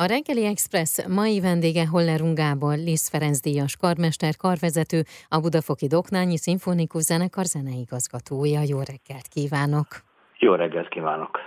A reggeli Express mai vendége Holler Gábor, Lisz Ferenc díjas karmester, karvezető, a Budafoki Doknányi Szimfonikus Zenekar zeneigazgatója. Jó reggelt kívánok! Jó reggelt kívánok!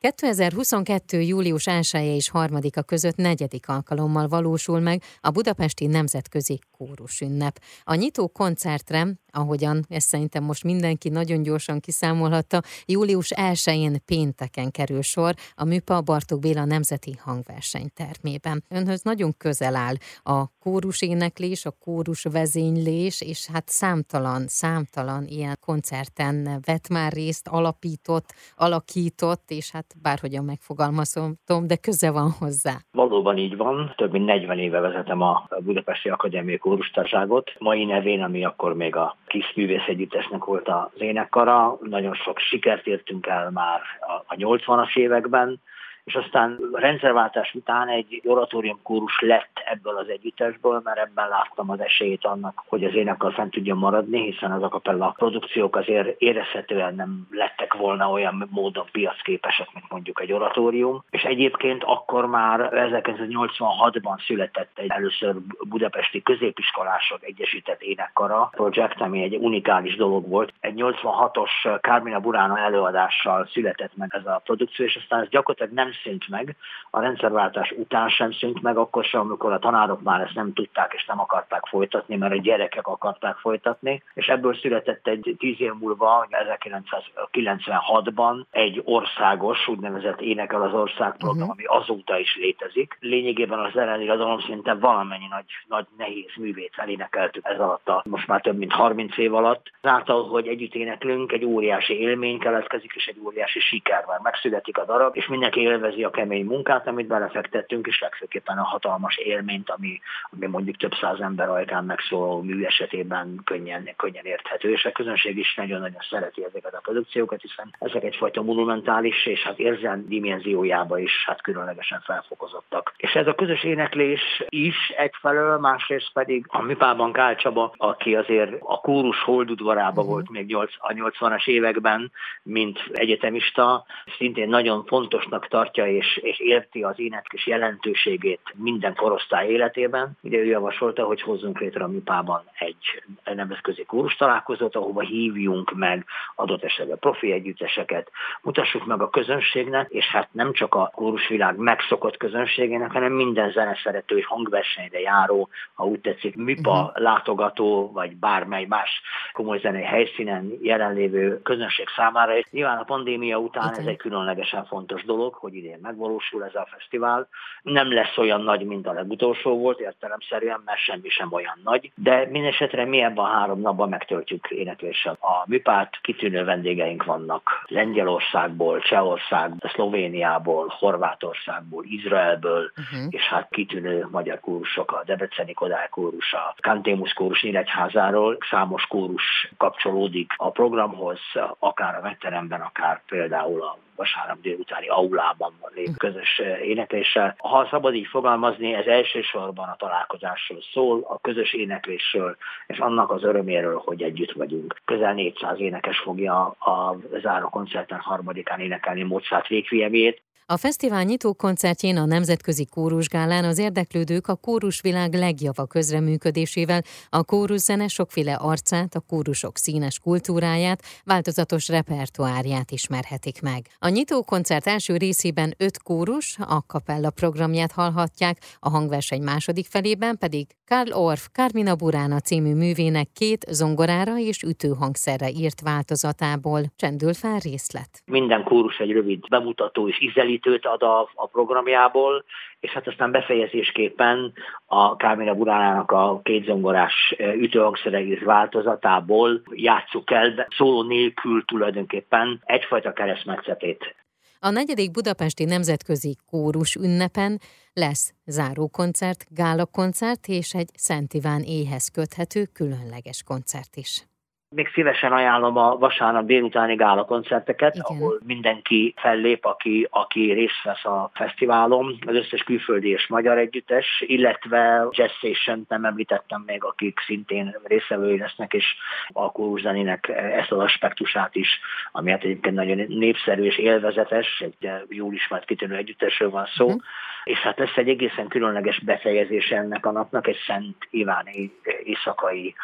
2022. július 1 -e és 3-a között negyedik alkalommal valósul meg a Budapesti Nemzetközi Kórus ünnep. A nyitó koncertre, ahogyan ezt szerintem most mindenki nagyon gyorsan kiszámolhatta, július 1-én pénteken kerül sor a Műpa Bartók Béla Nemzeti Hangverseny termében. Önhöz nagyon közel áll a kórus éneklés, a kórus vezénylés, és hát számtalan, számtalan ilyen koncerten vett már részt, alapított, alakított, és hát bárhogyan megfogalmazom, de köze van hozzá. Valóban így van. Több mint 40 éve vezetem a Budapesti Akadémiai Kórustárságot. Mai nevén, ami akkor még a kis művész együttesnek volt az énekkara. Nagyon sok sikert értünk el már a 80-as években és aztán a rendszerváltás után egy oratóriumkórus lett ebből az együttesből, mert ebben láttam az esélyét annak, hogy az énekkal fent tudjon maradni, hiszen az a kapella produkciók azért érezhetően nem lettek volna olyan módon piacképesek, mint mondjuk egy oratórium. És egyébként akkor már 1986-ban született egy először budapesti középiskolások egyesített énekkara projekt, ami egy unikális dolog volt. Egy 86-os Carmina Burana előadással született meg ez a produkció, és aztán ez gyakorlatilag nem szűnt meg, a rendszerváltás után sem szűnt meg, akkor sem, amikor a tanárok már ezt nem tudták és nem akarták folytatni, mert a gyerekek akarták folytatni, és ebből született egy tíz év múlva, 1996-ban egy országos, úgynevezett Énekel az Ország program, uh-huh. ami azóta is létezik. Lényegében az zeneirodalom szinte valamennyi nagy, nagy nehéz művét elénekeltük ez alatt a most már több mint 30 év alatt. Által, hogy együtt éneklünk, egy óriási élmény keletkezik, és egy óriási siker van. Megszületik a darab, és mindenki élvezi élvezi a kemény munkát, amit belefektettünk, és legfőképpen a hatalmas élményt, ami, ami mondjuk több száz ember ajkán megszóló mű esetében könnyen, könnyen érthető, és a közönség is nagyon-nagyon szereti ezeket a produkciókat, hiszen ezek egyfajta monumentális és hát érzelmi dimenziójába is hát különlegesen felfokozottak. És ez a közös éneklés is egyfelől, másrészt pedig a Műpában Kál Csaba, aki azért a kórus holdudvarába uh-huh. volt még a 80-as években, mint egyetemista, szintén nagyon fontosnak tartja tartja és, és érti az éneklés jelentőségét minden korosztály életében. Ugye ő javasolta, hogy hozzunk létre a MIPában egy nemzetközi kórus találkozót, ahova hívjunk meg adott esetben profi együtteseket, mutassuk meg a közönségnek, és hát nem csak a kórusvilág megszokott közönségének, hanem minden zeneszerető és hangversenyre járó, ha úgy tetszik, MIPA uh-huh. látogató, vagy bármely más komoly zenei helyszínen jelenlévő közönség számára. És nyilván a pandémia után uh-huh. ez egy különlegesen fontos dolog, hogy idén megvalósul ez a fesztivál. Nem lesz olyan nagy, mint a legutolsó volt, értelemszerűen, mert semmi sem olyan nagy, de mindesetre mi ebben a három napban megtöltjük énekléssel a műpát. Kitűnő vendégeink vannak Lengyelországból, Csehországból, Szlovéniából, Horvátországból, Izraelből, uh-huh. és hát kitűnő magyar kórusok, a Debreceni Kodály kórus, a Kantémus kórus Nyíregyházáról, számos kórus kapcsolódik a programhoz, akár a veteremben, akár például a vasárnap délutáni aulában lévő közös eh, énekléssel. Ha szabad így fogalmazni, ez elsősorban a találkozásról szól, a közös éneklésről, és annak az öröméről, hogy együtt vagyunk. Közel 400 énekes fogja a záró koncerten harmadikán énekelni Mozart végfiemét, a fesztivál nyitó koncertjén a Nemzetközi Kórusgálán az érdeklődők a kórusvilág legjava közreműködésével a kóruszene sokféle arcát, a kórusok színes kultúráját, változatos repertoárját ismerhetik meg. A nyitó koncert első részében öt kórus, a kapella programját hallhatják, a hangverseny második felében pedig Karl Orff Carmina Burana című művének két zongorára és ütőhangszerre írt változatából csendül fel részlet. Minden kórus egy rövid bemutató és ízelít segítőt ad a, a programjából, és hát aztán befejezésképpen a Kármina Buránának a kétzongorás ütőhangszeregész változatából játsszuk el, szóló nélkül tulajdonképpen egyfajta keresztmetszetét. A negyedik budapesti nemzetközi kórus ünnepen lesz zárókoncert, gálakoncert és egy Szent Iván éhez köthető különleges koncert is. Még szívesen ajánlom a vasárnap délutáni gála koncerteket, Igen. ahol mindenki fellép, aki, aki részt vesz a fesztiválon, az összes külföldi és magyar együttes, illetve Jazz Station nem említettem még, akik szintén részevői lesznek, és a zenének ezt az aspektusát is, ami hát egyébként nagyon népszerű és élvezetes, egy jól ismert kitűnő együttesről van szó, uh-huh. és hát lesz egy egészen különleges befejezés ennek a napnak, egy Szent Iváni éjszakai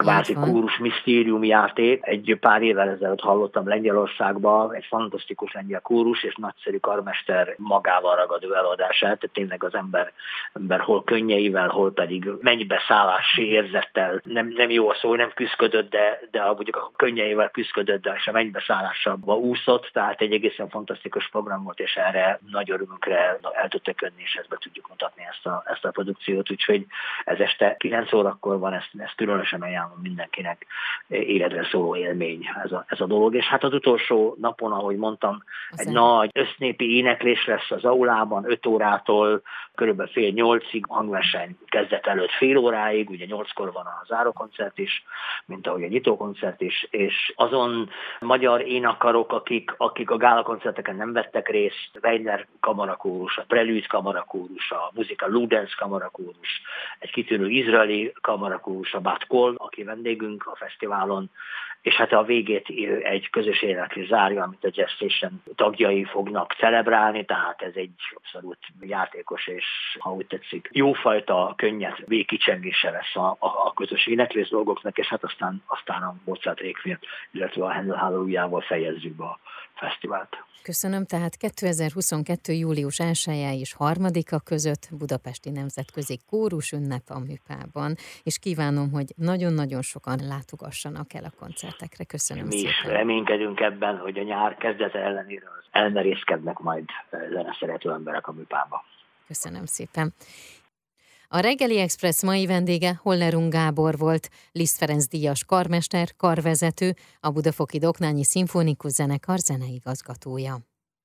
kvázi kórus misztérium játék. Egy pár évvel ezelőtt hallottam Lengyelországban egy fantasztikus lengyel kórus és nagyszerű karmester magával ragadó előadását. Tehát tényleg az ember, ember hol könnyeivel, hol pedig mennybeszállási érzettel, nem, nem jó a szó, nem küzdködött, de, de a, mondjuk a könnyeivel küzdködött, de és a mennybeszállásába úszott, tehát egy egészen fantasztikus program volt, és erre nagy örömünkre el tudtak önni, és ezt be tudjuk mutatni ezt a, ezt a produkciót, úgyhogy ez este 9 órakor van, ezt, ezt különösen ajánlom ajánlom mindenkinek életre szóló élmény ez a, ez a dolog. És hát az utolsó napon, ahogy mondtam, az egy el. nagy össznépi éneklés lesz az aulában, 5 órától körülbelül fél nyolcig, hangverseny kezdet előtt fél óráig, ugye nyolckor van a zárókoncert is, mint ahogy a nyitókoncert is, és azon magyar énakarok, akik, akik a gálakoncerteken nem vettek részt, Weiner kamarakórus, a Prelude kamarakórus, a Muzika Ludens kamarakórus, egy kitűnő izraeli kamarakórus, a Bat Kol, aki vendégünk a fesztiválon, és hát a végét egy közös éneklés zárja, amit a Jazz Station tagjai fognak celebrálni, tehát ez egy abszolút játékos és, ha úgy tetszik, jófajta könnyed végkicsengése lesz a, a, a közös éneklés dolgoknak, és hát aztán, aztán a Mozart Rékfilm, illetve a Handel Halloween-jával fejezzük be a fesztivált. Köszönöm, tehát 2022. július 1 és 3-a között Budapesti Nemzetközi Kórus ünnep a Műpában, és kívánom, hogy nagyon-nagyon sokan látogassanak el a koncertekre. Köszönöm Mi szépen. is reménykedünk ebben, hogy a nyár kezdete ellenére elmerészkednek majd zeneszerető emberek a Műpába. Köszönöm szépen. A reggeli Express mai vendége Hollerung Gábor volt, Liszt Ferenc díjas karmester, karvezető, a Budafoki Doknányi Szimfonikus Zenekar zeneigazgatója.